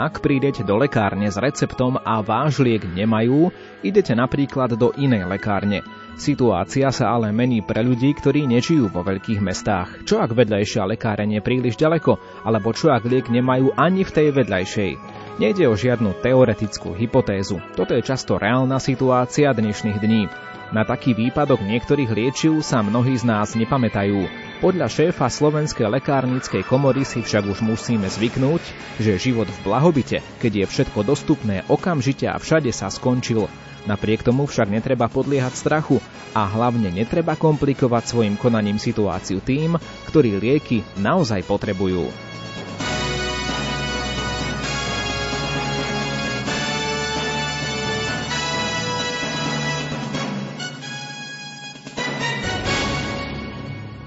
Ak prídete do lekárne s receptom a váš liek nemajú, idete napríklad do inej lekárne. Situácia sa ale mení pre ľudí, ktorí nežijú vo veľkých mestách. Čo ak vedľajšia lekárenie príliš ďaleko, alebo čo ak liek nemajú ani v tej vedľajšej. Nejde o žiadnu teoretickú hypotézu. Toto je často reálna situácia dnešných dní. Na taký výpadok niektorých liečiv sa mnohí z nás nepamätajú. Podľa šéfa Slovenskej lekárnickej komory si však už musíme zvyknúť, že život v blahobite, keď je všetko dostupné okamžite a všade sa skončil. Napriek tomu však netreba podliehať strachu a hlavne netreba komplikovať svojim konaním situáciu tým, ktorí lieky naozaj potrebujú.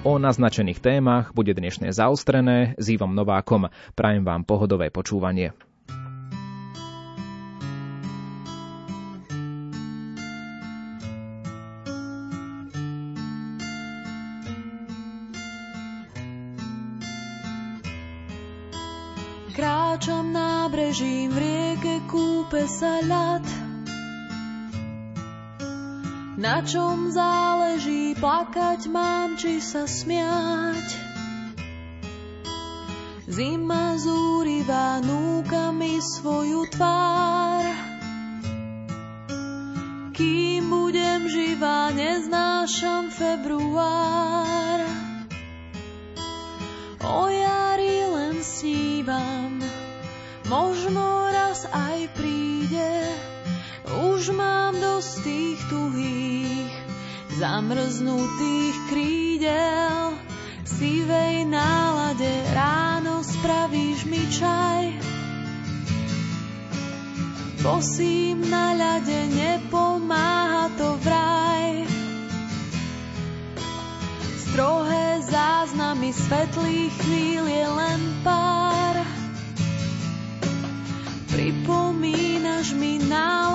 O naznačených témach bude dnešné zaostrené s Ivom Novákom. Prajem vám pohodové počúvanie. Kráčam nábrežím v rieke, kúpe sa ľad na čom záleží, plakať mám, či sa smiať. Zima zúriva núka mi svoju tvár. Kým budem živá, neznášam február. O jari len snívam, možno raz aj príde. Už mám dosť tých tuhých, zamrznutých krídel. V sivej nálade ráno spravíš mi čaj. Bosím na ľade, nepomáha to vraj. Strohé záznamy svetlých chvíľ je len pár. Pripomínaš mi náladou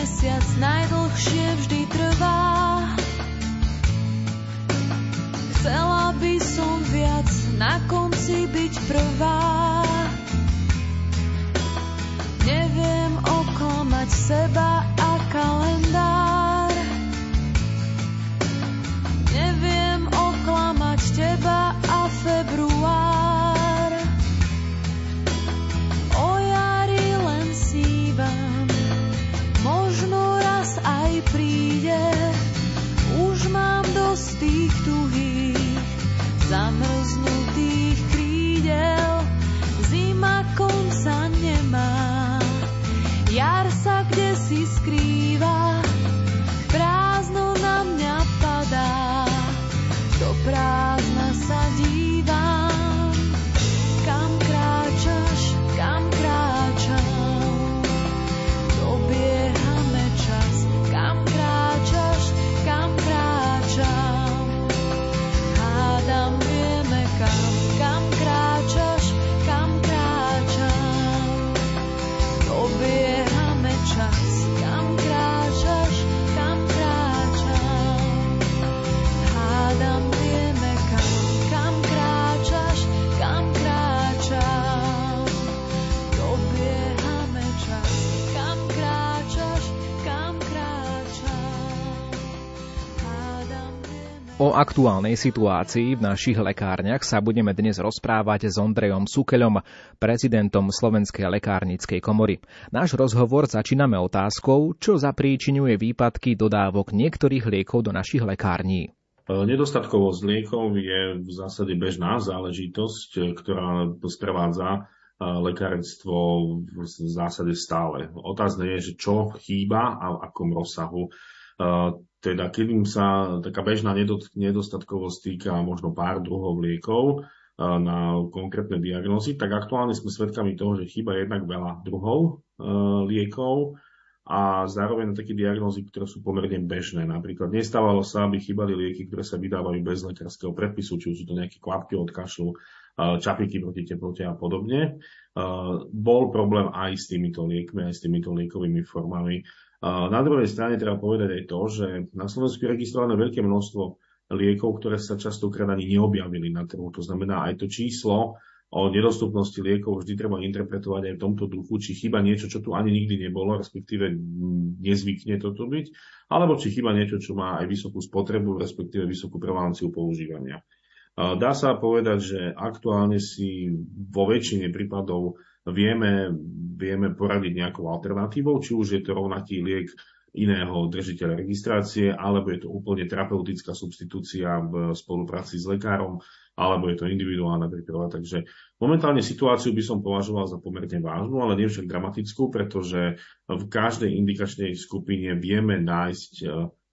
mesiac, najdlhšie vždy trvá. Chcela by som viac, na konci byť prvá. Neviem oklamať seba a kalendár. Jar sa kde si skrýva. O aktuálnej situácii v našich lekárniach sa budeme dnes rozprávať s Ondrejom Sukeľom, prezidentom Slovenskej lekárnickej komory. Náš rozhovor začíname otázkou, čo zapríčinuje výpadky dodávok niektorých liekov do našich lekární. Nedostatkovosť liekov je v zásade bežná záležitosť, ktorá sprevádza lekárstvo v zásade stále. Otázne je, že čo chýba a v akom rozsahu teda keď sa taká bežná nedostatkovosť týka možno pár druhov liekov na konkrétne diagnózy, tak aktuálne sme svedkami toho, že chýba jednak veľa druhov liekov, a zároveň také diagnózy, ktoré sú pomerne bežné. Napríklad nestávalo sa, aby chýbali lieky, ktoré sa vydávajú bez lekárskeho predpisu, či už sú to nejaké kvapky od kašlu, čapiky proti teplote a podobne. Bol problém aj s týmito liekmi, aj s týmito liekovými formami. Na druhej strane treba povedať aj to, že na Slovensku je registrované veľké množstvo liekov, ktoré sa častokrát ani neobjavili na trhu. To znamená, aj to číslo o nedostupnosti liekov vždy treba interpretovať aj v tomto duchu, či chyba niečo, čo tu ani nikdy nebolo, respektíve nezvykne to tu byť, alebo či chyba niečo, čo má aj vysokú spotrebu, respektíve vysokú prevalenciu používania. Dá sa povedať, že aktuálne si vo väčšine prípadov vieme, vieme poradiť nejakou alternatívou, či už je to rovnaký liek iného držiteľa registrácie, alebo je to úplne terapeutická substitúcia v spolupráci s lekárom, alebo je to individuálna príprava. Takže momentálne situáciu by som považoval za pomerne vážnu, ale nie však dramatickú, pretože v každej indikačnej skupine vieme nájsť e,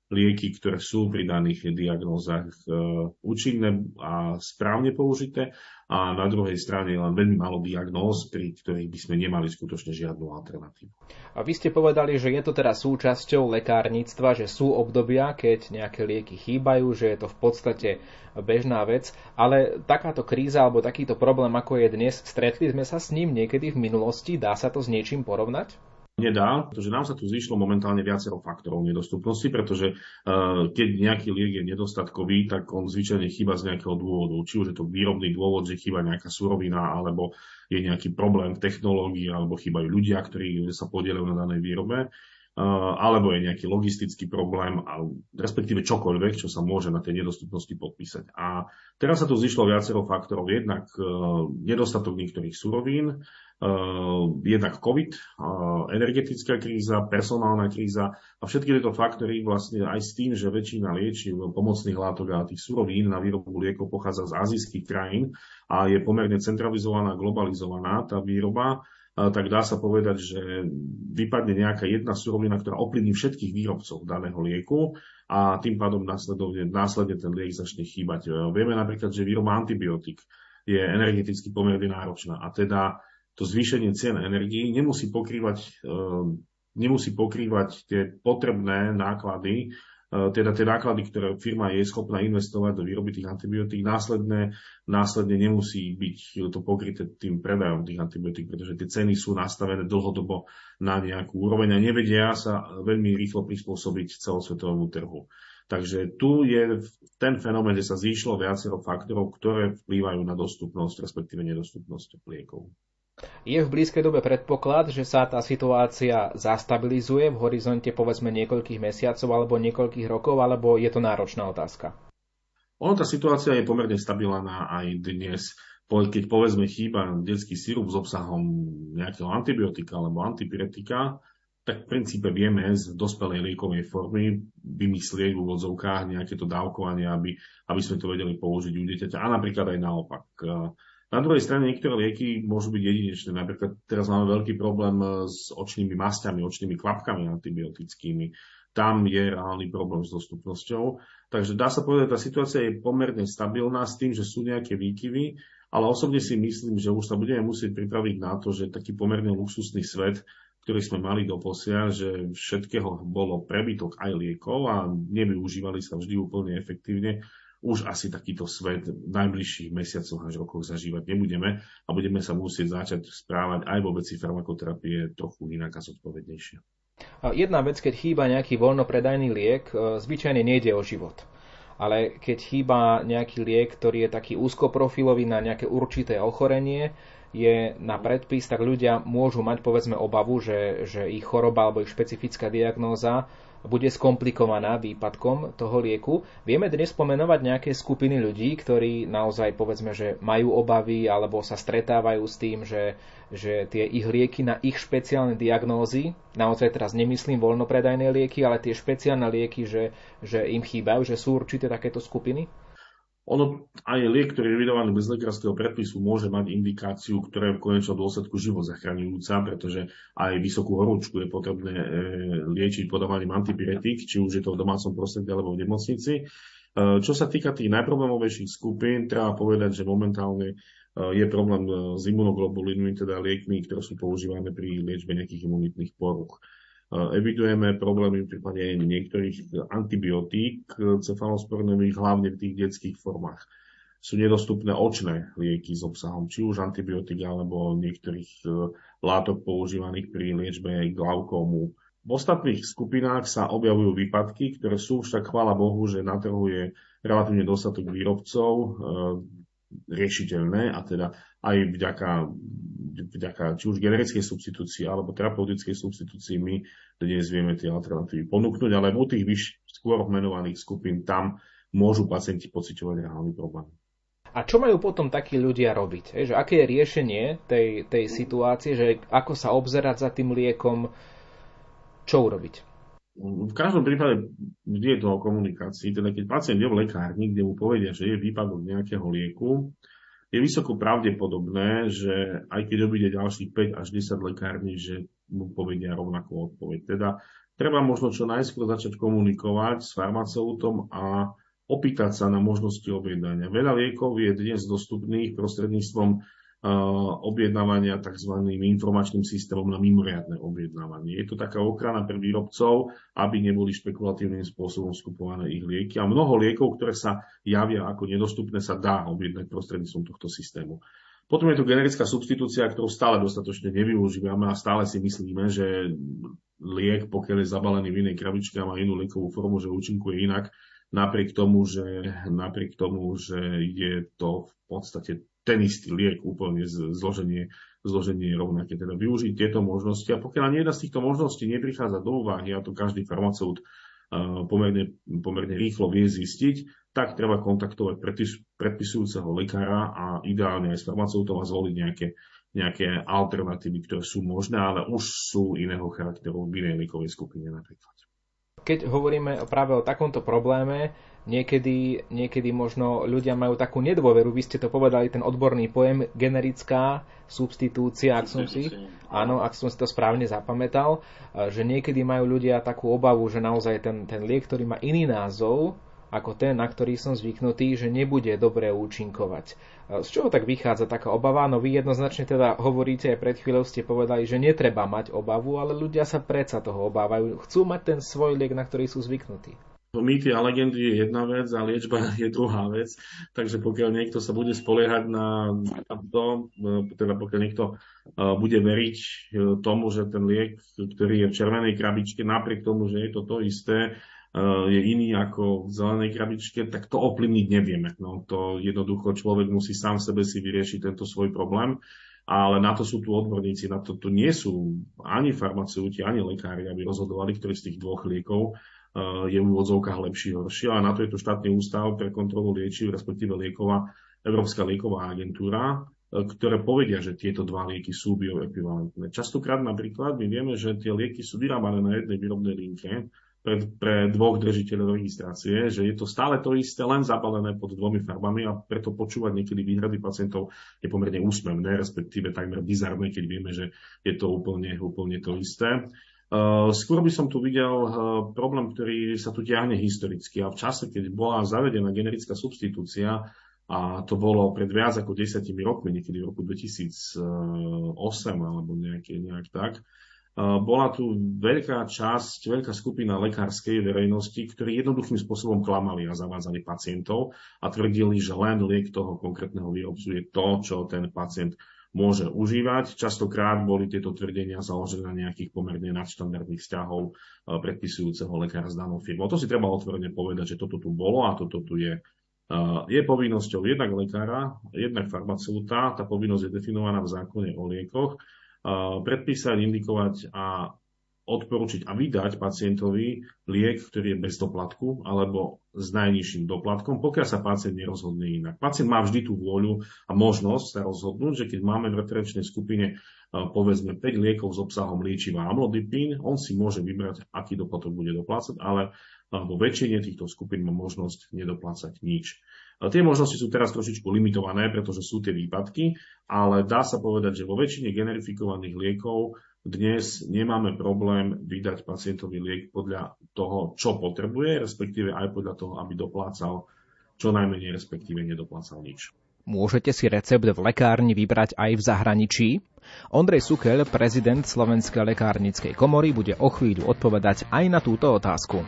lieky, ktoré sú pri daných diagnózach e, účinné a správne použité a na druhej strane len veľmi málo diagnóz, pri ktorých by sme nemali skutočne žiadnu alternatívu. A vy ste povedali, že je to teda súčasťou lekárnictva, že sú obdobia, keď nejaké lieky chýbajú, že je to v podstate bežná vec, ale takáto kríza alebo takýto problém, ako je dnes, stretli sme sa s ním niekedy v minulosti, dá sa to s niečím porovnať? Nedá, pretože nám sa tu zišlo momentálne viacero faktorov nedostupnosti, pretože uh, keď nejaký liek je nedostatkový, tak on zvyčajne chýba z nejakého dôvodu. Či už je to výrobný dôvod, že chýba nejaká surovina, alebo je nejaký problém v technológii, alebo chýbajú ľudia, ktorí sa podielajú na danej výrobe, alebo je nejaký logistický problém, respektíve čokoľvek, čo sa môže na tej nedostupnosti podpísať. A teraz sa tu zišlo viacero faktorov. Jednak uh, nedostatok niektorých surovín, Uh, jednak COVID, energetická kríza, personálna kríza a všetky tieto faktory vlastne aj s tým, že väčšina liečiv, pomocných látok a tých surovín na výrobu liekov pochádza z azijských krajín a je pomerne centralizovaná, globalizovaná tá výroba, tak dá sa povedať, že vypadne nejaká jedna surovina, ktorá ovplyvní všetkých výrobcov daného lieku a tým pádom následne, následne ten liek začne chýbať. Vieme napríklad, že výroba antibiotík je energeticky pomerne náročná a teda to zvýšenie cien energií nemusí pokrývať, ehm, nemusí pokrývať tie potrebné náklady, e, teda tie náklady, ktoré firma je schopná investovať do výroby tých antibiotík, následne, následne nemusí byť to pokryté tým predajom tých antibiotík, pretože tie ceny sú nastavené dlhodobo na nejakú úroveň a nevedia sa veľmi rýchlo prispôsobiť celosvetovému trhu. Takže tu je ten fenomén, že sa zýšlo viacero faktorov, ktoré vplývajú na dostupnosť, respektíve nedostupnosť liekov. Je v blízkej dobe predpoklad, že sa tá situácia zastabilizuje v horizonte povedzme niekoľkých mesiacov alebo niekoľkých rokov, alebo je to náročná otázka? Ono, tá situácia je pomerne stabilná aj dnes. Keď povedzme chýba detský sirup s obsahom nejakého antibiotika alebo antipiretika, tak v princípe vieme z dospelej liekovej formy vymyslieť v úvodzovkách nejaké to dávkovanie, aby, aby sme to vedeli použiť u dieťaťa. A napríklad aj naopak. Na druhej strane niektoré lieky môžu byť jedinečné. Napríklad teraz máme veľký problém eh, s očnými masťami, očnými kvapkami antibiotickými. Tam je reálny problém s dostupnosťou. Takže dá sa povedať, tá situácia je pomerne stabilná s tým, že sú nejaké výkyvy, ale osobne si myslím, že už sa budeme musieť pripraviť na to, že taký pomerne luxusný svet, ktorý sme mali do posia, že všetkého bolo prebytok aj liekov a nevyužívali sa vždy úplne efektívne, už asi takýto svet v najbližších mesiacoch až rokoch zažívať nebudeme a budeme sa musieť začať správať aj vo veci farmakoterapie trochu inak a zodpovednejšie. Jedna vec, keď chýba nejaký voľnopredajný liek, e, zvyčajne nejde o život. Ale keď chýba nejaký liek, ktorý je taký úzkoprofilový na nejaké určité ochorenie, je na predpis, tak ľudia môžu mať povedzme obavu, že, že ich choroba alebo ich špecifická diagnóza bude skomplikovaná výpadkom toho lieku. Vieme dnes pomenovať nejaké skupiny ľudí, ktorí naozaj povedzme, že majú obavy alebo sa stretávajú s tým, že, že tie ich lieky na ich špeciálne diagnózy, naozaj teraz nemyslím voľnopredajné lieky, ale tie špeciálne lieky, že, že im chýbajú, že sú určité takéto skupiny? Ono aj liek, ktorý je vydovaný bez lekárskeho predpisu, môže mať indikáciu, ktorá je v konečnom dôsledku život zachraňujúca, pretože aj vysokú horúčku je potrebné e, liečiť podávaním antipyretík, či už je to v domácom prostredí alebo v nemocnici. E, čo sa týka tých najproblémovejších skupín, treba povedať, že momentálne e, je problém s imunoglobulinmi, teda liekmi, ktoré sú používané pri liečbe nejakých imunitných poruch. Evidujeme problémy v prípade niektorých antibiotík cefalospornových, hlavne v tých detských formách. Sú nedostupné očné lieky s obsahom či už antibiotík alebo niektorých e, látok používaných pri liečbe glaukómu. V ostatných skupinách sa objavujú výpadky, ktoré sú však, chvála Bohu, že na trhu je relatívne dostatok výrobcov, e, riešiteľné a teda aj vďaka vďaka či už generickej substitúcii alebo terapeutickej substitúcii my dnes vieme tie alternatívy ponúknuť, ale u tých vyš, skôr menovaných skupín tam môžu pacienti pociťovať reálny problém. A čo majú potom takí ľudia robiť? Že aké je riešenie tej, tej situácie, že ako sa obzerať za tým liekom, čo urobiť? V každom prípade je to o komunikácii. Teda keď pacient je v lekárni, kde mu povedia, že je výpadok nejakého lieku, je vysoko pravdepodobné, že aj keď obíde ďalších 5 až 10 lekární, že mu povedia rovnakú odpoveď. Teda treba možno čo najskôr začať komunikovať s farmaceutom a opýtať sa na možnosti objednania. Veľa liekov je dnes dostupných prostredníctvom objednávania tzv. informačným systémom na mimoriadne objednávanie. Je to taká ochrana pre výrobcov, aby neboli špekulatívnym spôsobom skupované ich lieky. A mnoho liekov, ktoré sa javia ako nedostupné, sa dá objednať prostredníctvom tohto systému. Potom je tu generická substitúcia, ktorú stále dostatočne nevyužívame a stále si myslíme, že liek, pokiaľ je zabalený v inej krabičke a má inú liekovú formu, že účinkuje inak, napriek tomu, že, napriek tomu, že je to v podstate ten istý liek, úplne zloženie, zloženie rovnaké. Teda využiť tieto možnosti a pokiaľ ani jedna z týchto možností neprichádza do úvahy, a to každý farmaceut pomerne, pomerne rýchlo vie zistiť, tak treba kontaktovať predpis, predpisujúceho lekára a ideálne aj s farmaceutom a zvoliť nejaké, nejaké alternatívy, ktoré sú možné, ale už sú iného charakteru v inej liekovej skupine napríklad. Keď hovoríme práve o takomto probléme, niekedy, niekedy možno ľudia majú takú nedôveru, vy ste to povedali, ten odborný pojem generická substitúcia, ak som si, áno, ak som si to správne zapamätal, že niekedy majú ľudia takú obavu, že naozaj ten, ten liek, ktorý má iný názov, ako ten, na ktorý som zvyknutý, že nebude dobre účinkovať. Z čoho tak vychádza taká obava? No vy jednoznačne teda hovoríte, aj pred chvíľou ste povedali, že netreba mať obavu, ale ľudia sa predsa toho obávajú. Chcú mať ten svoj liek, na ktorý sú zvyknutí mýty a legendy je jedna vec a liečba je druhá vec. Takže pokiaľ niekto sa bude spoliehať na to, teda pokiaľ niekto e, bude veriť e, tomu, že ten liek, ktorý je v červenej krabičke, napriek tomu, že je to to isté, e, je iný ako v zelenej krabičke, tak to ovplyvniť nevieme. No, to jednoducho človek musí sám sebe si vyriešiť tento svoj problém ale na to sú tu odborníci, na to tu nie sú ani farmaceuti, ani lekári, aby rozhodovali, ktorý z tých dvoch liekov je v úvodzovkách lepší, horší. A na to je tu štátny ústav pre kontrolu liečiv, respektíve lieková, Európska lieková agentúra, e, ktoré povedia, že tieto dva lieky sú bioekvivalentné. Častokrát napríklad my vieme, že tie lieky sú vyrábané na jednej výrobnej linke pre, pre dvoch držiteľov registrácie, že je to stále to isté, len zabalené pod dvomi farbami a preto počúvať niekedy výhrady pacientov je pomerne úsmevné, respektíve takmer bizarné, keď vieme, že je to úplne, úplne to isté. Uh, skôr by som tu videl uh, problém, ktorý sa tu ťahne historicky. A v čase, keď bola zavedená generická substitúcia, a to bolo pred viac ako desiatimi rokmi, niekedy v roku 2008 alebo nejaké, nejak tak, uh, bola tu veľká časť, veľká skupina lekárskej verejnosti, ktorí jednoduchým spôsobom klamali a zavádzali pacientov a tvrdili, že len liek toho konkrétneho výrobcu je to, čo ten pacient môže užívať. Častokrát boli tieto tvrdenia založené na nejakých pomerne nadštandardných vzťahov e, predpisujúceho lekára s danou firmou. To si treba otvorene povedať, že toto tu bolo a toto tu je. E, je povinnosťou jednak lekára, jednak farmaceuta, tá povinnosť je definovaná v zákone o liekoch, e, predpísať, indikovať a odporučiť a vydať pacientovi liek, ktorý je bez doplatku alebo s najnižším doplatkom, pokiaľ sa pacient nerozhodne inak. Pacient má vždy tú vôľu a možnosť sa rozhodnúť, že keď máme v referenčnej skupine povedzme 5 liekov s obsahom liečiva amlodipín, on si môže vybrať, aký doplatok bude doplácať, ale vo väčšine týchto skupín má možnosť nedoplácať nič. Tie možnosti sú teraz trošičku limitované, pretože sú tie výpadky, ale dá sa povedať, že vo väčšine generifikovaných liekov dnes nemáme problém vydať pacientovi liek podľa toho, čo potrebuje, respektíve aj podľa toho, aby doplácal čo najmenej, respektíve nedoplácal nič. Môžete si recept v lekárni vybrať aj v zahraničí? Ondrej Sukel, prezident Slovenskej lekárnickej komory, bude o chvíľu odpovedať aj na túto otázku.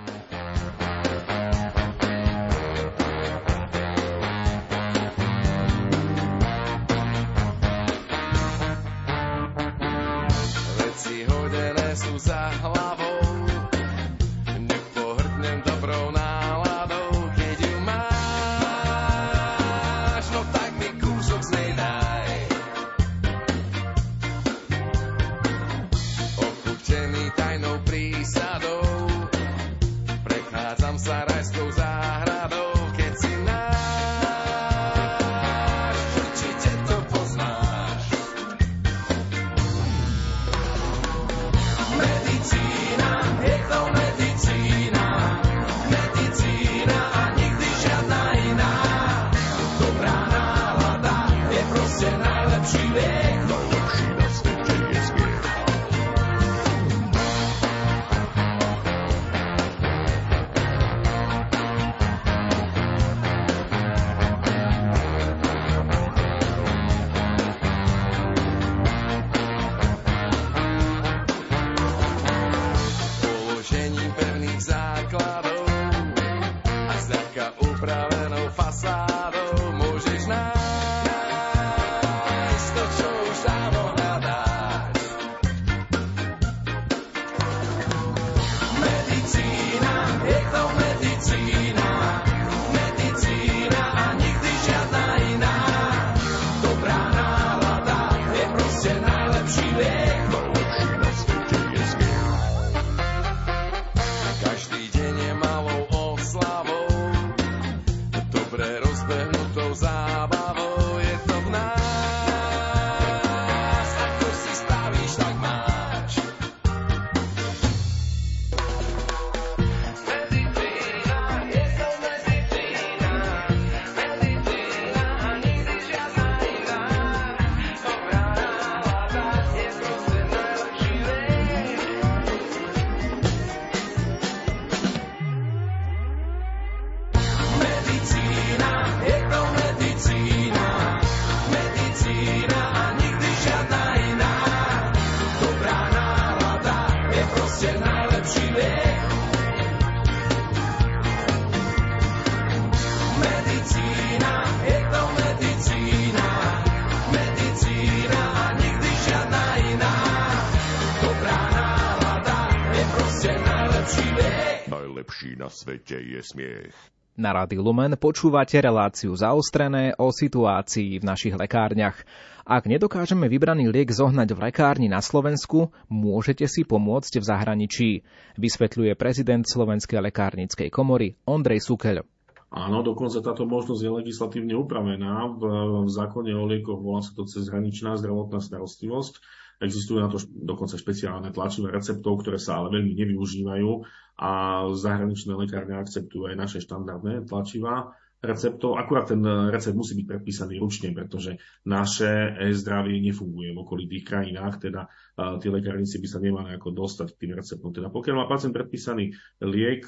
Svete je smiech. Na Rady Lumen počúvate reláciu zaostrené o situácii v našich lekárniach. Ak nedokážeme vybraný liek zohnať v lekárni na Slovensku, môžete si pomôcť v zahraničí, vysvetľuje prezident Slovenskej lekárnickej komory Ondrej Sukeľ. Áno, dokonca táto možnosť je legislatívne upravená v, v zákone o liekoch, volá sa to cezhraničná zdravotná starostlivosť. Existujú na to dokonca špeciálne tlačivé receptov, ktoré sa ale veľmi nevyužívajú a zahraničné lekárne akceptujú aj naše štandardné tlačivá receptov. Akurát ten recept musí byť predpísaný ručne, pretože naše e-zdravie nefunguje v okolitých krajinách, teda tie lekárnici by sa nemali ako dostať k tým receptom. Teda pokiaľ má pacient predpísaný liek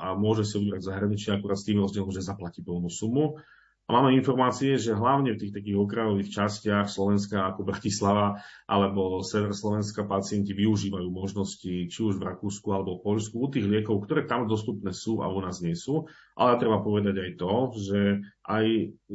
a môže si ho vybrať zahranične, akurát s tým rozdielom, že zaplatí plnú sumu, a máme informácie, že hlavne v tých takých okrajových častiach Slovenska ako Bratislava alebo Sever Slovenska pacienti využívajú možnosti či už v Rakúsku alebo v Poľsku u tých liekov, ktoré tam dostupné sú a u nás nie sú. Ale treba povedať aj to, že aj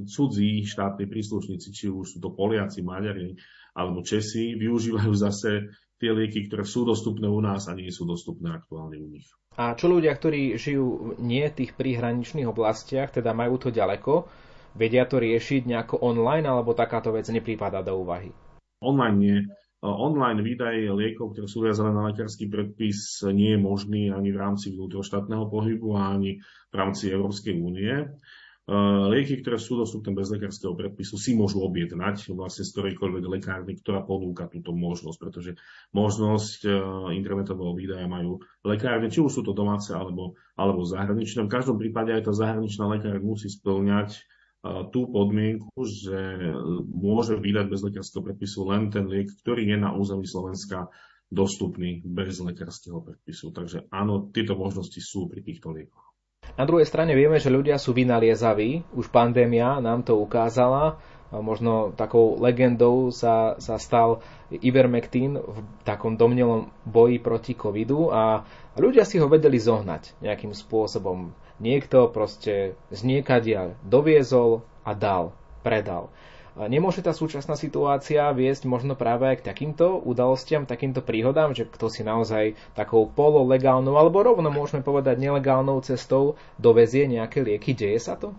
cudzí štátni príslušníci, či už sú to Poliaci, Maďari alebo Česi, využívajú zase tie lieky, ktoré sú dostupné u nás a nie sú dostupné aktuálne u nich. A čo ľudia, ktorí žijú nie v tých príhraničných oblastiach, teda majú to ďaleko, Vedia to riešiť nejako online, alebo takáto vec neprípada do úvahy? Online nie. online výdaj liekov, ktoré sú viazané na lekársky predpis, nie je možný ani v rámci vnútroštátneho pohybu, ani v rámci Európskej únie. Lieky, ktoré sú dostupné bez lekárskeho predpisu, si môžu objednať vlastne z ktorejkoľvek lekárny, ktorá ponúka túto možnosť, pretože možnosť internetového výdaja majú lekárne, či už sú to domáce alebo, alebo zahraničné. V každom prípade aj tá zahraničná lekárne musí splňať tú podmienku, že môže vydať bez lekárskeho predpisu len ten liek, ktorý je na území Slovenska dostupný bez lekárskeho predpisu. Takže áno, tieto možnosti sú pri týchto liekoch. Na druhej strane vieme, že ľudia sú vynaliezaví. Už pandémia nám to ukázala. Možno takou legendou sa, sa stal Ivermectin v takom domnelom boji proti covidu a ľudia si ho vedeli zohnať nejakým spôsobom. Niekto proste z niekadia doviezol a dal, predal. Nemôže tá súčasná situácia viesť možno práve aj k takýmto udalostiam, takýmto príhodám, že kto si naozaj takou pololegálnou alebo rovno môžeme povedať nelegálnou cestou dovezie nejaké lieky? Deje sa to?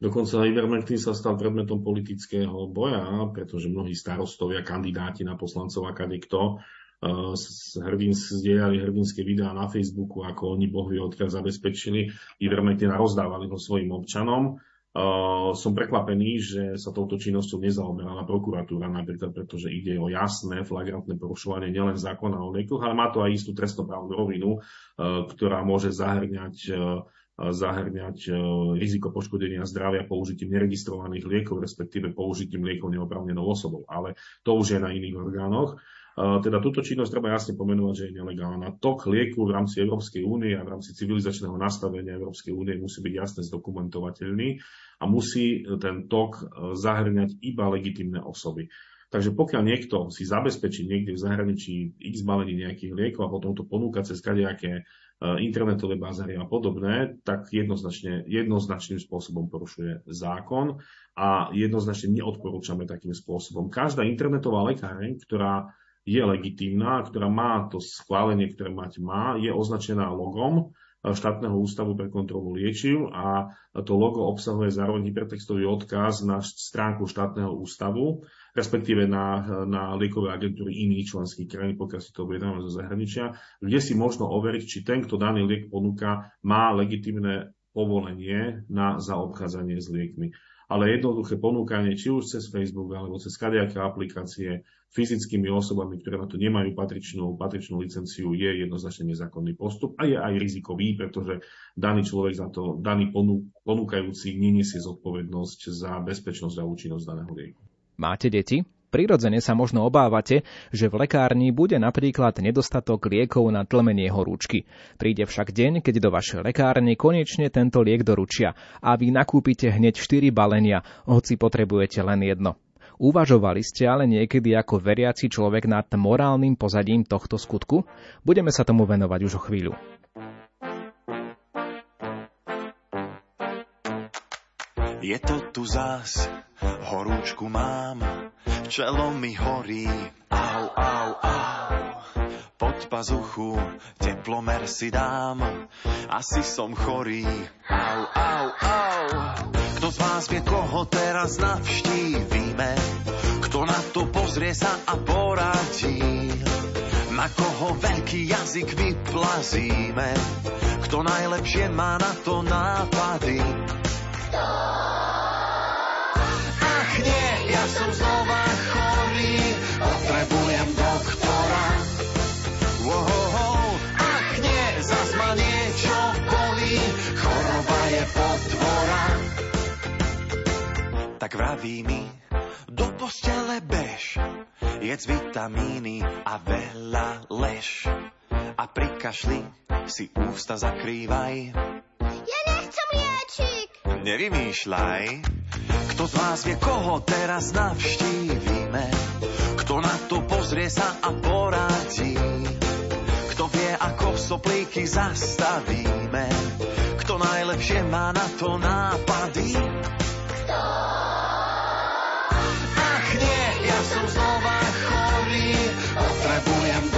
Dokonca Ivermectin sa stal predmetom politického boja, pretože mnohí starostovia, kandidáti na poslancov a kadekto hrdin, zdieľali hrdinské videá na Facebooku, ako oni bohvie odkiaľ zabezpečili Ivermectin a rozdávali ho svojim občanom Uh, som prekvapený, že sa touto činnosťou nezaoberala prokuratúra, napríklad pretože ide o jasné, flagrantné porušovanie nielen zákona o liekoch, ale má to aj istú trestnoprávnu rovinu, uh, ktorá môže zahrňať uh, zahrňať riziko poškodenia zdravia použitím neregistrovaných liekov, respektíve použitím liekov neoprávnenou osobou. Ale to už je na iných orgánoch. Teda túto činnosť treba jasne pomenovať, že je nelegálna. Tok lieku v rámci Európskej únie a v rámci civilizačného nastavenia Európskej únie musí byť jasne zdokumentovateľný a musí ten tok e, zahrňať iba legitimné osoby. Takže pokiaľ niekto si zabezpečí niekde v zahraničí x balení nejakých liekov a potom to ponúka cez kadejaké e, internetové bazary a podobné, tak jednoznačne, jednoznačným spôsobom porušuje zákon a jednoznačne neodporúčame takým spôsobom. Každá internetová lekáreň, ktorá je legitímna, ktorá má to schválenie, ktoré mať má, je označená logom eh, štátneho ústavu pre kontrolu liečiv a to logo obsahuje zároveň hypertextový odkaz na stránku štátneho ústavu, respektíve na, na liekové agentúry iných členských krajín, pokiaľ si to objednáme zo zahraničia, kde si možno overiť, či ten, kto daný liek ponúka, má legitimné povolenie na zaobchádzanie s liekmi. Ale jednoduché ponúkanie, či už cez Facebook alebo cez kadejaké aplikácie, fyzickými osobami, ktoré na to nemajú patričnú, patričnú licenciu, je jednoznačne nezákonný postup a je aj rizikový, pretože daný človek za to, daný ponúkajúci neniesie zodpovednosť za bezpečnosť a účinnosť daného lieku. Máte deti? Prirodzene sa možno obávate, že v lekárni bude napríklad nedostatok liekov na tlmenie horúčky. Príde však deň, keď do vašej lekárne konečne tento liek doručia a vy nakúpite hneď 4 balenia, hoci potrebujete len jedno. Uvažovali ste ale niekedy ako veriaci človek nad morálnym pozadím tohto skutku? Budeme sa tomu venovať už o chvíľu. Je to tu zás, horúčku mám, čelo mi horí, au, au, au. Poď pazuchu, teplomer si dám, asi som chorý, au, au, au. Kto z vás vie, koho teraz navštívime? Kto na to pozrie sa a poradí? Na koho veľký jazyk vyplazíme? Kto najlepšie má na to nápady? Ach nie, ja som znova tak vraví mi, do postele bež, jedz vitamíny a veľa lež. A pri kašli si ústa zakrývaj. Ja nechcem liečik! Nevymýšľaj, kto z vás vie, koho teraz navštívime. Kto na to pozrie sa a poradí. Kto vie, ako soplíky zastavíme. Kto najlepšie má na to nápady. Kto? som znova chorý, potrebujem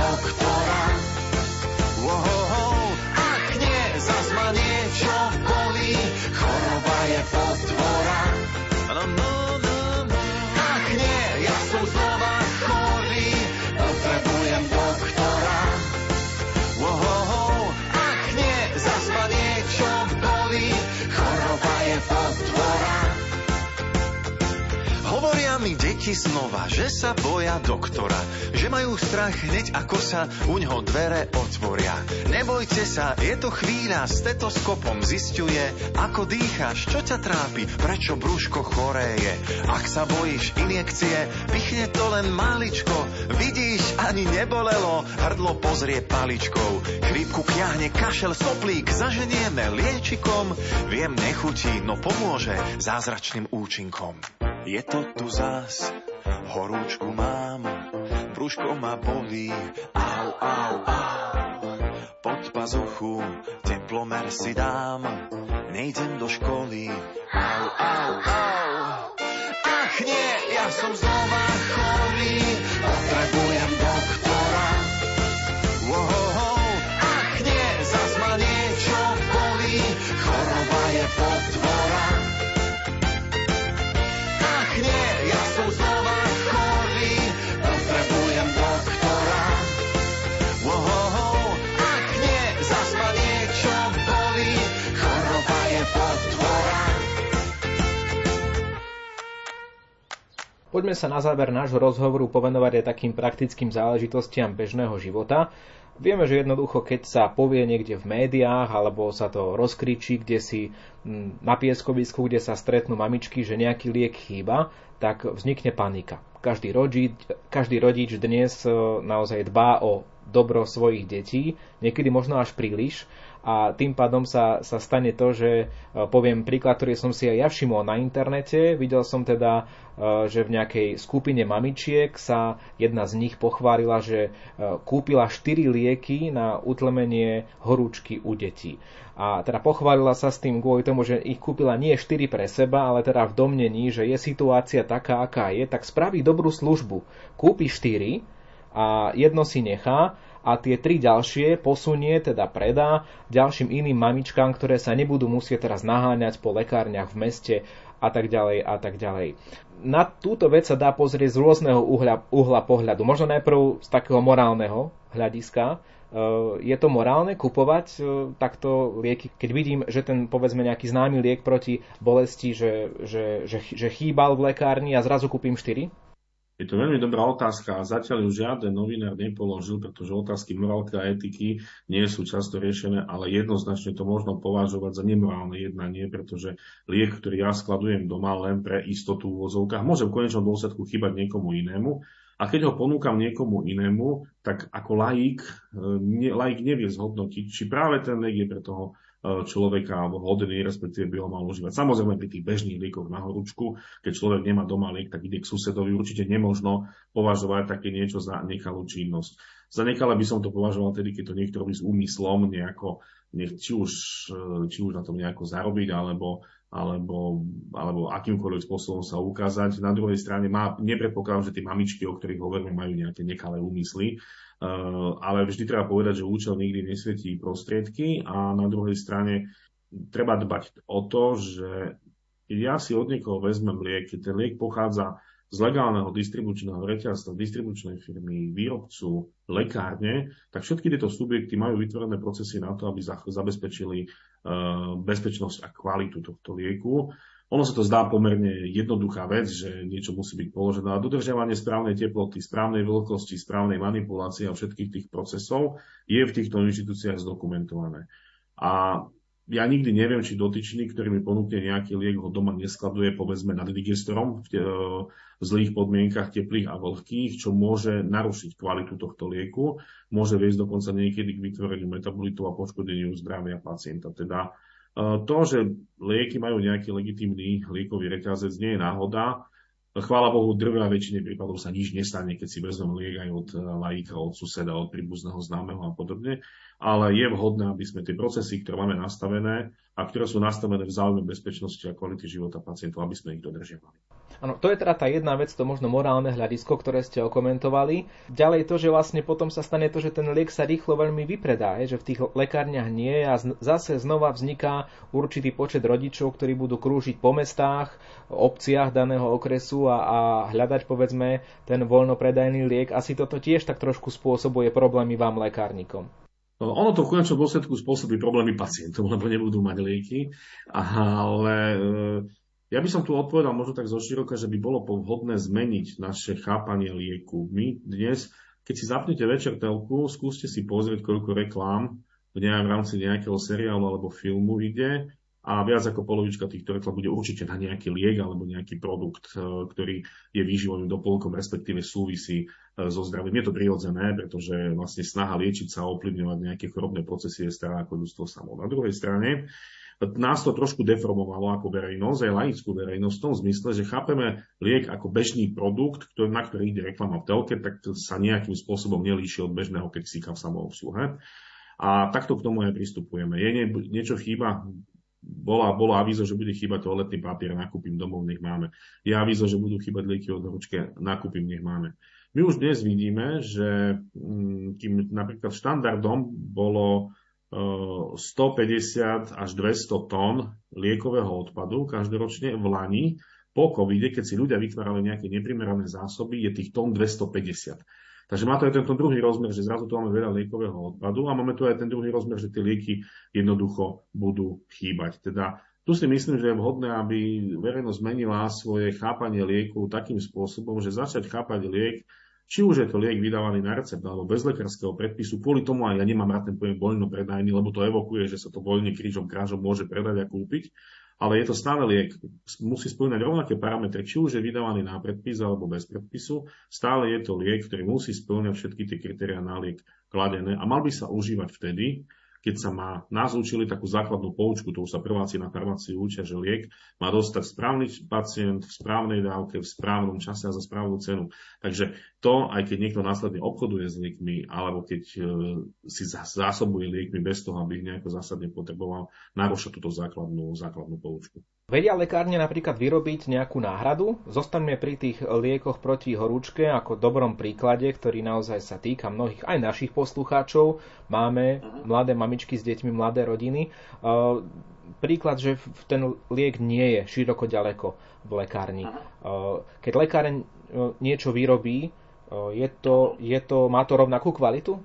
Hovoria mi deti znova, že sa boja doktora, že majú strach hneď ako sa u ňoho dvere otvoria. Nebojte sa, je to chvíľa, stetoskopom zistuje, ako dýcháš, čo ťa trápi, prečo brúško choré je. Ak sa bojíš injekcie, pichne to len maličko, vidíš, ani nebolelo, hrdlo pozrie paličkou. Chrípku kňahne kašel, soplík, zaženieme liečikom, viem, nechutí, no pomôže zázračným účinkom. Je to tu zás, horúčku mám, brúško ma bolí, au, au, au. Pod pazuchu teplomer si dám, nejdem do školy, au, au, au. Ach nie, ja som znova chorý, potrebujem Poďme sa na záver nášho rozhovoru povenovať aj takým praktickým záležitostiam bežného života. Vieme, že jednoducho, keď sa povie niekde v médiách, alebo sa to rozkričí, kde si na pieskovisku, kde sa stretnú mamičky, že nejaký liek chýba, tak vznikne panika. Každý rodič, každý rodič dnes e, naozaj dbá o dobro svojich detí, niekedy možno až príliš, a tým pádom sa, sa stane to, že e, poviem príklad, ktorý som si aj ja všimol na internete. Videl som teda, e, že v nejakej skupine mamičiek sa jedna z nich pochválila, že e, kúpila 4 lieky na utlemenie horúčky u detí. A teda pochválila sa s tým kvôli tomu, že ich kúpila nie 4 pre seba, ale teda v domnení, že je situácia taká, aká je, tak spraví dobrú službu. Kúpi 4 a jedno si nechá a tie tri ďalšie posunie, teda predá ďalším iným mamičkám, ktoré sa nebudú musieť teraz naháňať po lekárniach v meste a tak ďalej a tak ďalej. Na túto vec sa dá pozrieť z rôzneho uhla, uhla pohľadu. Možno najprv z takého morálneho hľadiska. E, je to morálne kupovať e, takto lieky, keď vidím, že ten povedzme nejaký známy liek proti bolesti, že, že, že, že chýbal v lekárni a zrazu kúpim 4? Je to veľmi dobrá otázka a zatiaľ ju žiaden novinár nepoložil, pretože otázky morálky a etiky nie sú často riešené, ale jednoznačne to možno považovať za nemorálne jednanie, pretože liek, ktorý ja skladujem doma len pre istotu v vozovkách, môže v konečnom dôsledku chýbať niekomu inému. A keď ho ponúkam niekomu inému, tak ako laik, ne, laik nevie zhodnotiť, či práve ten liek je pre toho človeka alebo hodný, respektíve by ho mal užívať. Samozrejme pri tých bežných liekoch na horúčku, keď človek nemá doma liek, tak ide k susedovi. Určite nemožno považovať také niečo za nekalú činnosť. Za nekalé by som to považoval tedy, keď to niekto robí s úmyslom nejako, nech, či, už, či už na tom nejako zarobiť, alebo, alebo, alebo akýmkoľvek spôsobom sa ukázať. Na druhej strane má, nepredpokladám, že tie mamičky, o ktorých hovoríme, majú nejaké nekalé úmysly. Eh, ale vždy treba povedať, že účel nikdy nesvietí prostriedky a na druhej strane treba dbať o to, že keď ja si od niekoho vezmem liek, keď ten liek pochádza z legálneho distribučného reťazstva, distribučnej firmy, výrobcu, lekárne, tak všetky tieto subjekty majú vytvorené procesy na to, aby zabezpečili eh, bezpečnosť a kvalitu tohto lieku. Ono sa to zdá pomerne jednoduchá vec, že niečo musí byť položené. A dodržiavanie správnej teploty, správnej vlhkosti, správnej manipulácie a všetkých tých procesov je v týchto inštitúciách zdokumentované. A ja nikdy neviem, či dotyčný, ktorý mi ponúkne nejaký liek, ho doma neskladuje, povedzme, nad digestorom v, te, v zlých podmienkach teplých a vlhkých, čo môže narušiť kvalitu tohto lieku, môže viesť dokonca niekedy k vytvoreniu metabolitu a poškodeniu zdravia pacienta. Teda to, že lieky majú nejaký legitímny liekový reťazec, nie je náhoda. Chvála Bohu, drvá väčšine prípadov sa nič nestane, keď si vezmem liek aj od laika, od suseda, od príbuzného známeho a podobne. Ale je vhodné, aby sme tie procesy, ktoré máme nastavené a ktoré sú nastavené v záujme bezpečnosti a kvality života pacientov, aby sme ich dodržiavali. Áno, to je teda tá jedna vec, to možno morálne hľadisko, ktoré ste okomentovali. Ďalej to, že vlastne potom sa stane to, že ten liek sa rýchlo veľmi vypredá, že v tých lekárniach nie a zase znova vzniká určitý počet rodičov, ktorí budú krúžiť po mestách, obciach daného okresu a, a hľadať povedzme ten voľnopredajný liek. Asi toto tiež tak trošku spôsobuje problémy vám lekárnikom. Ono to v konečnom dôsledku spôsobí problémy pacientov, lebo nebudú mať lieky, ale e, ja by som tu odpovedal možno tak zoširoka, že by bolo vhodné zmeniť naše chápanie lieku. My dnes, keď si zapnete večer telku, skúste si pozrieť, koľko reklám v rámci nejakého seriálu alebo filmu ide a viac ako polovička týchto reklam bude určite na nejaký liek alebo nejaký produkt, e, ktorý je výživovým doplnkom, respektíve súvisí e, so zdravím. Je to prirodzené, pretože vlastne snaha liečiť sa a ovplyvňovať nejaké chorobné procesy je stará ako ľudstvo samo. Na druhej strane, nás to trošku deformovalo ako verejnosť, aj laickú verejnosť v tom zmysle, že chápeme liek ako bežný produkt, ktorý, na ktorý ide reklama v telke, tak sa nejakým spôsobom nelíši od bežného keksíka v samoobsluhe. A takto k tomu aj pristupujeme. Je nie, niečo chýba bola, bola avízo, že bude chýbať toaletný papier, nakúpim domov, nech máme. Je avízo, že budú chýbať lieky od horúčke, nakúpim, nech máme. My už dnes vidíme, že mm, kým napríklad štandardom bolo 150 e, až 200 tón liekového odpadu každoročne v Lani, po covide, keď si ľudia vytvárali nejaké neprimerané zásoby, je tých tón 250. Takže má to aj tento druhý rozmer, že zrazu tu máme veľa liekového odpadu a máme tu aj ten druhý rozmer, že tie lieky jednoducho budú chýbať. Teda tu si myslím, že je vhodné, aby verejnosť zmenila svoje chápanie lieku takým spôsobom, že začať chápať liek, či už je to liek vydávaný na recept alebo bez lekárskeho predpisu, kvôli tomu aj ja nemám rád ten pojem voľno predajný, lebo to evokuje, že sa to voľne krížom krážom môže predať a kúpiť, ale je to stále liek. Musí splňať rovnaké parametre, či už je vydávaný na predpis alebo bez predpisu. Stále je to liek, ktorý musí splňať všetky tie kritériá na liek kladené a mal by sa užívať vtedy, keď sa má, nás učili takú základnú poučku, to už sa prváci na farmácii učia, že liek má dostať správny pacient v správnej dávke, v správnom čase a za správnu cenu. Takže to, aj keď niekto následne obchoduje s liekmi, alebo keď e, si zásobuje liekmi bez toho, aby ich nejako zásadne potreboval, narúša túto základnú, základnú poučku. Vedia lekárne napríklad vyrobiť nejakú náhradu? Zostaňme pri tých liekoch proti horúčke ako dobrom príklade, ktorý naozaj sa týka mnohých aj našich poslucháčov. Máme mladé mamičky s deťmi, mladé rodiny. Príklad, že ten liek nie je široko ďaleko v lekárni. Keď lekáreň niečo vyrobí, je to, je to, má to rovnakú kvalitu?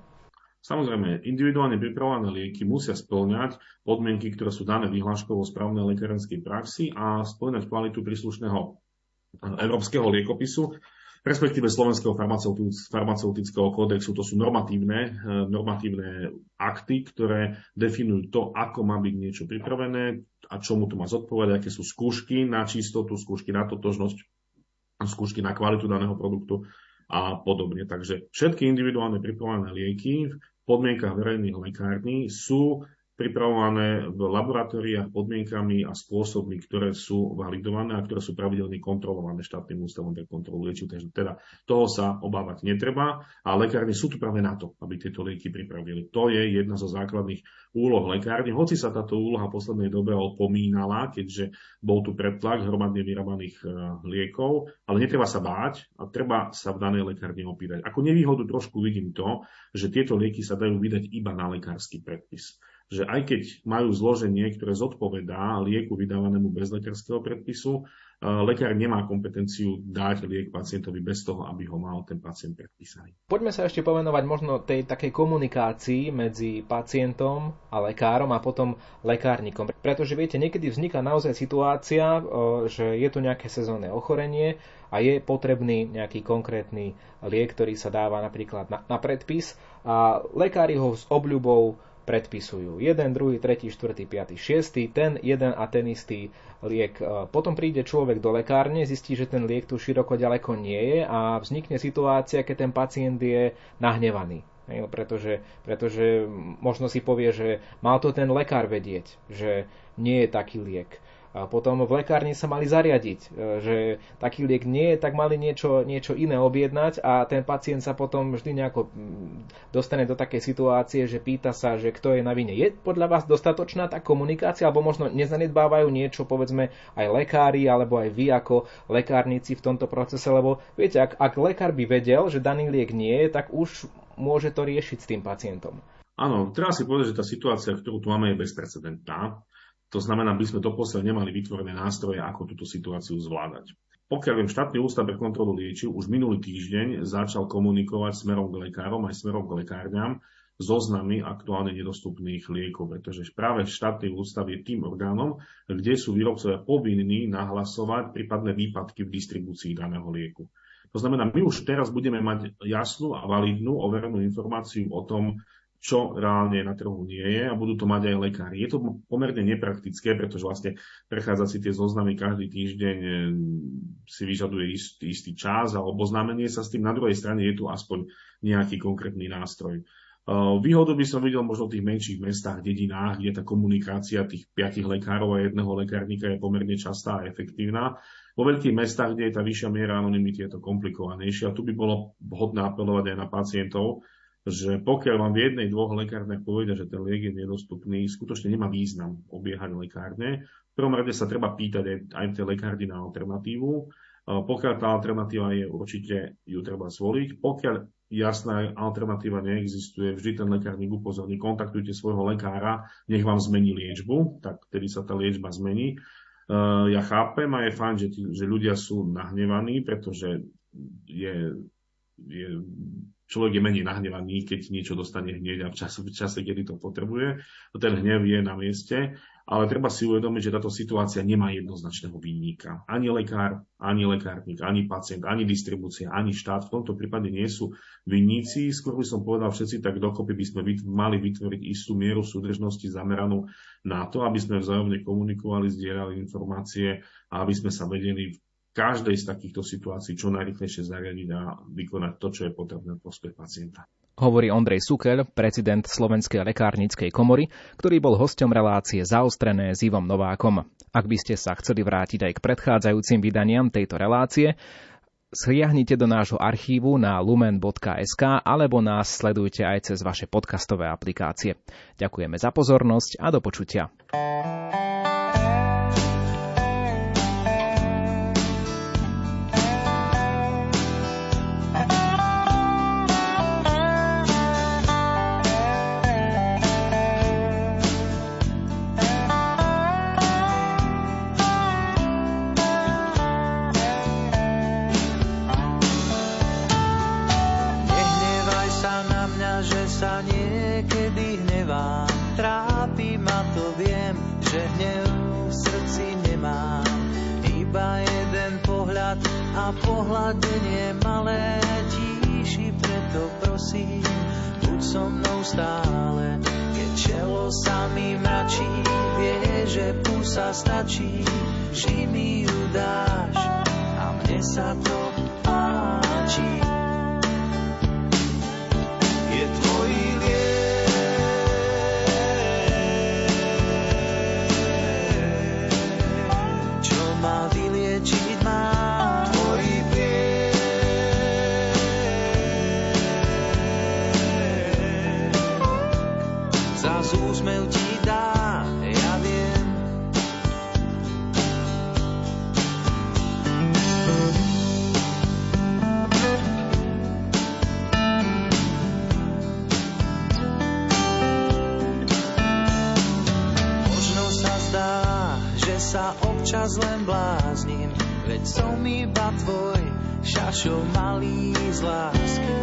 Samozrejme, individuálne pripravované lieky musia splňať podmienky, ktoré sú dané vyhláškovo správnej lekárenskej praxi a splňať kvalitu príslušného eh, európskeho liekopisu, respektíve slovenského farmaceutického kódexu. To sú normatívne, eh, normatívne akty, ktoré definujú to, ako má byť niečo pripravené a čomu to má zodpovedať, aké sú skúšky na čistotu, skúšky na totožnosť, skúšky na kvalitu daného produktu a podobne. Takže všetky individuálne pripravované lieky podmienkach verejných lekární sú pripravované v laboratóriách podmienkami a spôsobmi, ktoré sú validované a ktoré sú pravidelne kontrolované štátnym ústavom pre kontrolu liečiv. Takže teda toho sa obávať netreba a lekárne sú tu práve na to, aby tieto lieky pripravili. To je jedna zo základných úloh lekárne, hoci sa táto úloha v poslednej dobe opomínala, keďže bol tu pretlak hromadne vyrábaných e, liekov, ale netreba sa báť a treba sa v danej lekárne opýtať. Ako nevýhodu trošku vidím to, že tieto lieky sa dajú vydať iba na lekársky predpis že aj keď majú zloženie, ktoré zodpovedá lieku vydávanému bez lekárskeho predpisu, e, lekár nemá kompetenciu dať liek pacientovi bez toho, aby ho mal ten pacient predpísaný. Poďme sa ešte povenovať možno tej takej komunikácii medzi pacientom a lekárom a potom lekárnikom. Pretože viete, niekedy vzniká naozaj situácia, e, že je tu nejaké sezónne ochorenie a je potrebný nejaký konkrétny liek, ktorý sa dáva napríklad na, na predpis a lekári ho s obľubou predpisujú. Jeden, druhý, tretí, štvrtý, piatý, šiestý, ten jeden a ten istý liek. E, potom príde človek do lekárne, zistí, že ten liek tu široko ďaleko nie je a vznikne situácia, keď ten pacient je nahnevaný. Pretože, pretože možno si povie, že mal to ten lekár vedieť, že nie je taký liek a potom v lekárni sa mali zariadiť, e, že taký liek nie je, tak mali niečo, niečo iné objednať a ten pacient sa potom vždy nejako mm, dostane do takej situácie, že pýta sa, že kto je na vine. Je podľa vás dostatočná tá komunikácia, alebo možno nezanedbávajú niečo, povedzme, aj lekári, alebo aj vy ako lekárnici v tomto procese, lebo viete, ak, ak lekár by vedel, že daný liek nie je, tak už môže to riešiť s tým pacientom. Áno, treba si povedať, že tá situácia, ktorú tu máme, je bezprecedentná. To znamená, by sme doposiaľ nemali vytvorené nástroje, ako túto situáciu zvládať. Pokiaľ viem, štátny ústav pre kontrolu liečiv už minulý týždeň začal komunikovať smerom k lekárom aj smerom k lekárňam, zoznamy aktuálne nedostupných liekov, pretože práve štátny ústav je tým orgánom, kde sú výrobcovia povinní nahlasovať prípadné výpadky v distribúcii daného lieku. To znamená, my už teraz budeme mať jasnú a validnú overenú informáciu o tom, čo reálne na trhu nie je a budú to mať aj lekári. Je to pomerne nepraktické, pretože vlastne prechádzať si tie zoznamy každý týždeň eh, si vyžaduje istý, istý čas a oboznámenie sa s tým. Na druhej strane je tu aspoň nejaký konkrétny nástroj. Eh, výhodu by som videl možno v tých menších mestách, dedinách, kde tá komunikácia tých piatich lekárov a jedného lekárnika je pomerne častá a efektívna. Vo veľkých mestách, kde je tá vyššia miera anonymity, je to komplikovanejšie a tu by bolo vhodné apelovať aj na pacientov, že pokiaľ vám v jednej, dvoch lekárne povedia, že ten liek je nedostupný, skutočne nemá význam obiehať lekárne. V prvom rade sa treba pýtať aj, aj tej lekárny na alternatívu. Pokiaľ tá alternatíva je, určite ju treba zvoliť. Pokiaľ jasná alternatíva neexistuje, vždy ten lekárnik upozorní, kontaktujte svojho lekára, nech vám zmení liečbu, tak vtedy sa tá liečba zmení. Ja chápem a je fajn, že, že ľudia sú nahnevaní, pretože je, je človek je menej nahnevaný, keď niečo dostane hneď a v čase, v čase, kedy to potrebuje. Ten hnev je na mieste, ale treba si uvedomiť, že táto situácia nemá jednoznačného výnika. Ani lekár, ani lekárnik, ani pacient, ani distribúcia, ani štát v tomto prípade nie sú vinníci. Skôr by som povedal, všetci tak dokopy by sme mali vytvoriť istú mieru súdržnosti zameranú na to, aby sme vzájomne komunikovali, zdieľali informácie a aby sme sa vedeli každej z takýchto situácií čo najrychlejšie zariadiť a vykonať to, čo je potrebné prospech pacienta. Hovorí Ondrej Sukel, prezident Slovenskej lekárnickej komory, ktorý bol hosťom relácie zaostrené s Ivom Novákom. Ak by ste sa chceli vrátiť aj k predchádzajúcim vydaniam tejto relácie, Sliahnite do nášho archívu na lumen.sk alebo nás sledujte aj cez vaše podcastové aplikácie. Ďakujeme za pozornosť a do počutia. Pohľadenie malé tíši, preto prosím, buď so mnou stále. Keď čelo sa mi mračí, vie, že pusa stačí, vždy mi ju dáš a mne sa to páči. Som iba tvoj, šašo malý z lásky.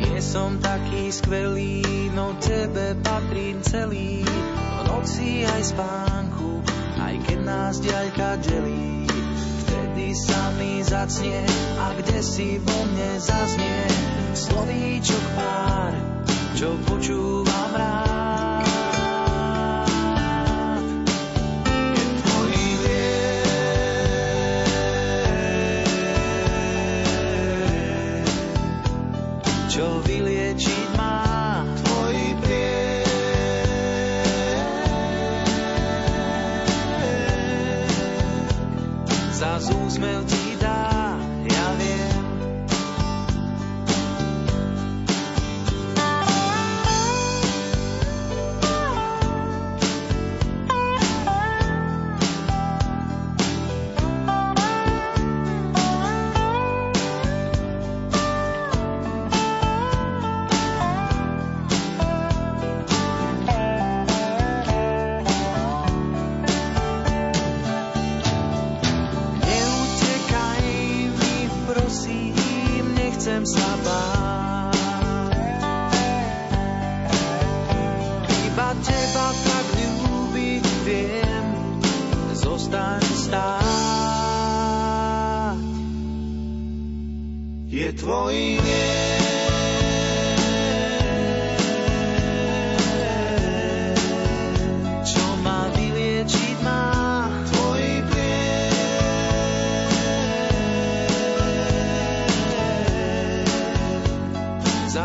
Nie som taký skvelý, no tebe patrím celý, v noci aj spánku, aj keď nás ďalka delí. Vtedy sa mi zacnie a kde si vo mne zaznie slovíčok pár, čo počúvam rád.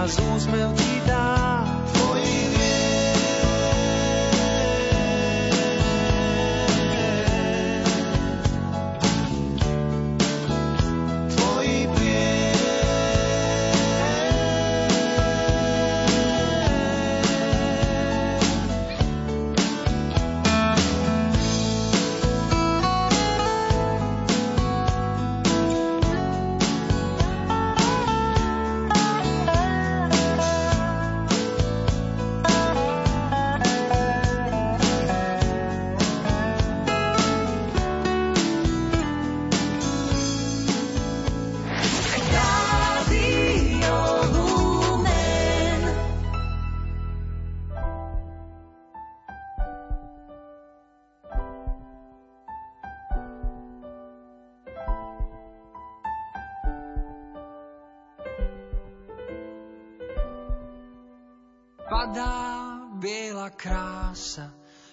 Jesus meu te dar.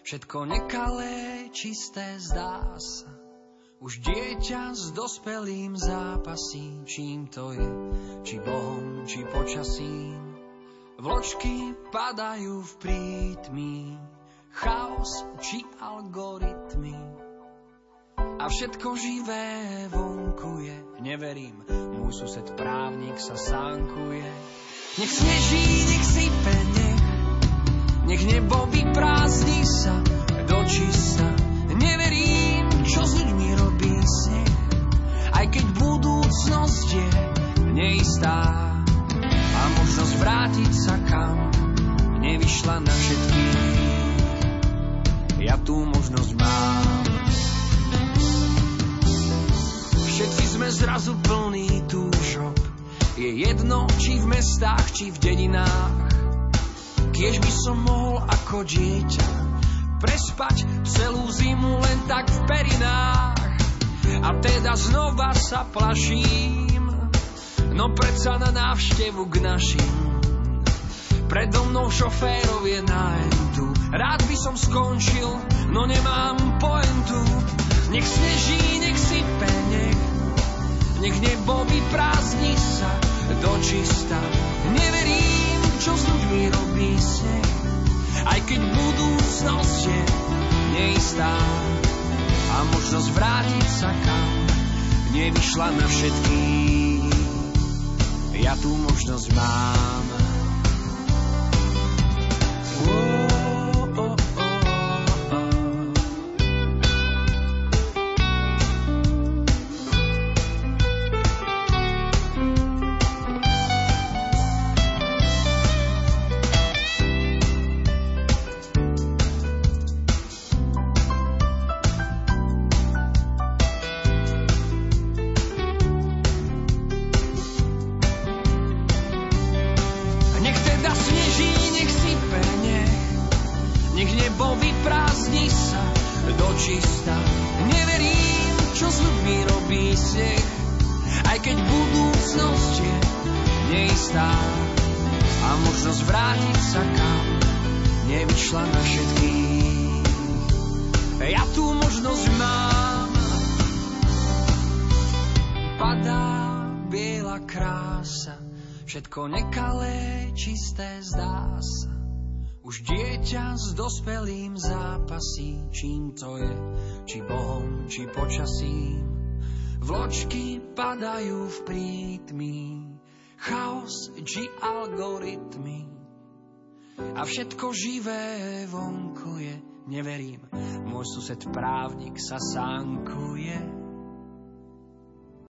Všetko nekalé, čisté zdá sa. Už dieťa s dospelým zápasí, čím to je, či Bohom, či počasím. Vločky padajú v prítmi, chaos či algoritmy. A všetko živé vonku je, neverím, môj sused právnik sa sánkuje. Nech sneží, nech sype, nech nech nebo vyprázdni sa do čista. Neverím, čo s ľuďmi robí sneh, aj keď budúcnosť je neistá. A možnosť vrátiť sa kam nevyšla na všetky. Ja tú možnosť mám. Všetci sme zrazu plní túžob. Je jedno, či v mestách, či v dedinách Tiež by som mohol ako dieťa prespať celú zimu len tak v perinách. A teda znova sa plaším, no predsa na návštevu k našim. Predo mnou šoférov je nájdu. Rád by som skončil, no nemám pointu. Nech sneží, nech sype, nech, nech nebo vyprázdni sa do čista. Neverím, čo s ľuďmi robí sneh. Aj keď budúcnosť je neistá a možnosť vrátiť sa kam nevyšla na všetkých. Ja tú možnosť mám. Zápasí, čím to je, či Bohom, či počasím. Vločky padajú v prítmi, chaos či algoritmy. A všetko živé vonku je, neverím, môj sused právnik sa sánkuje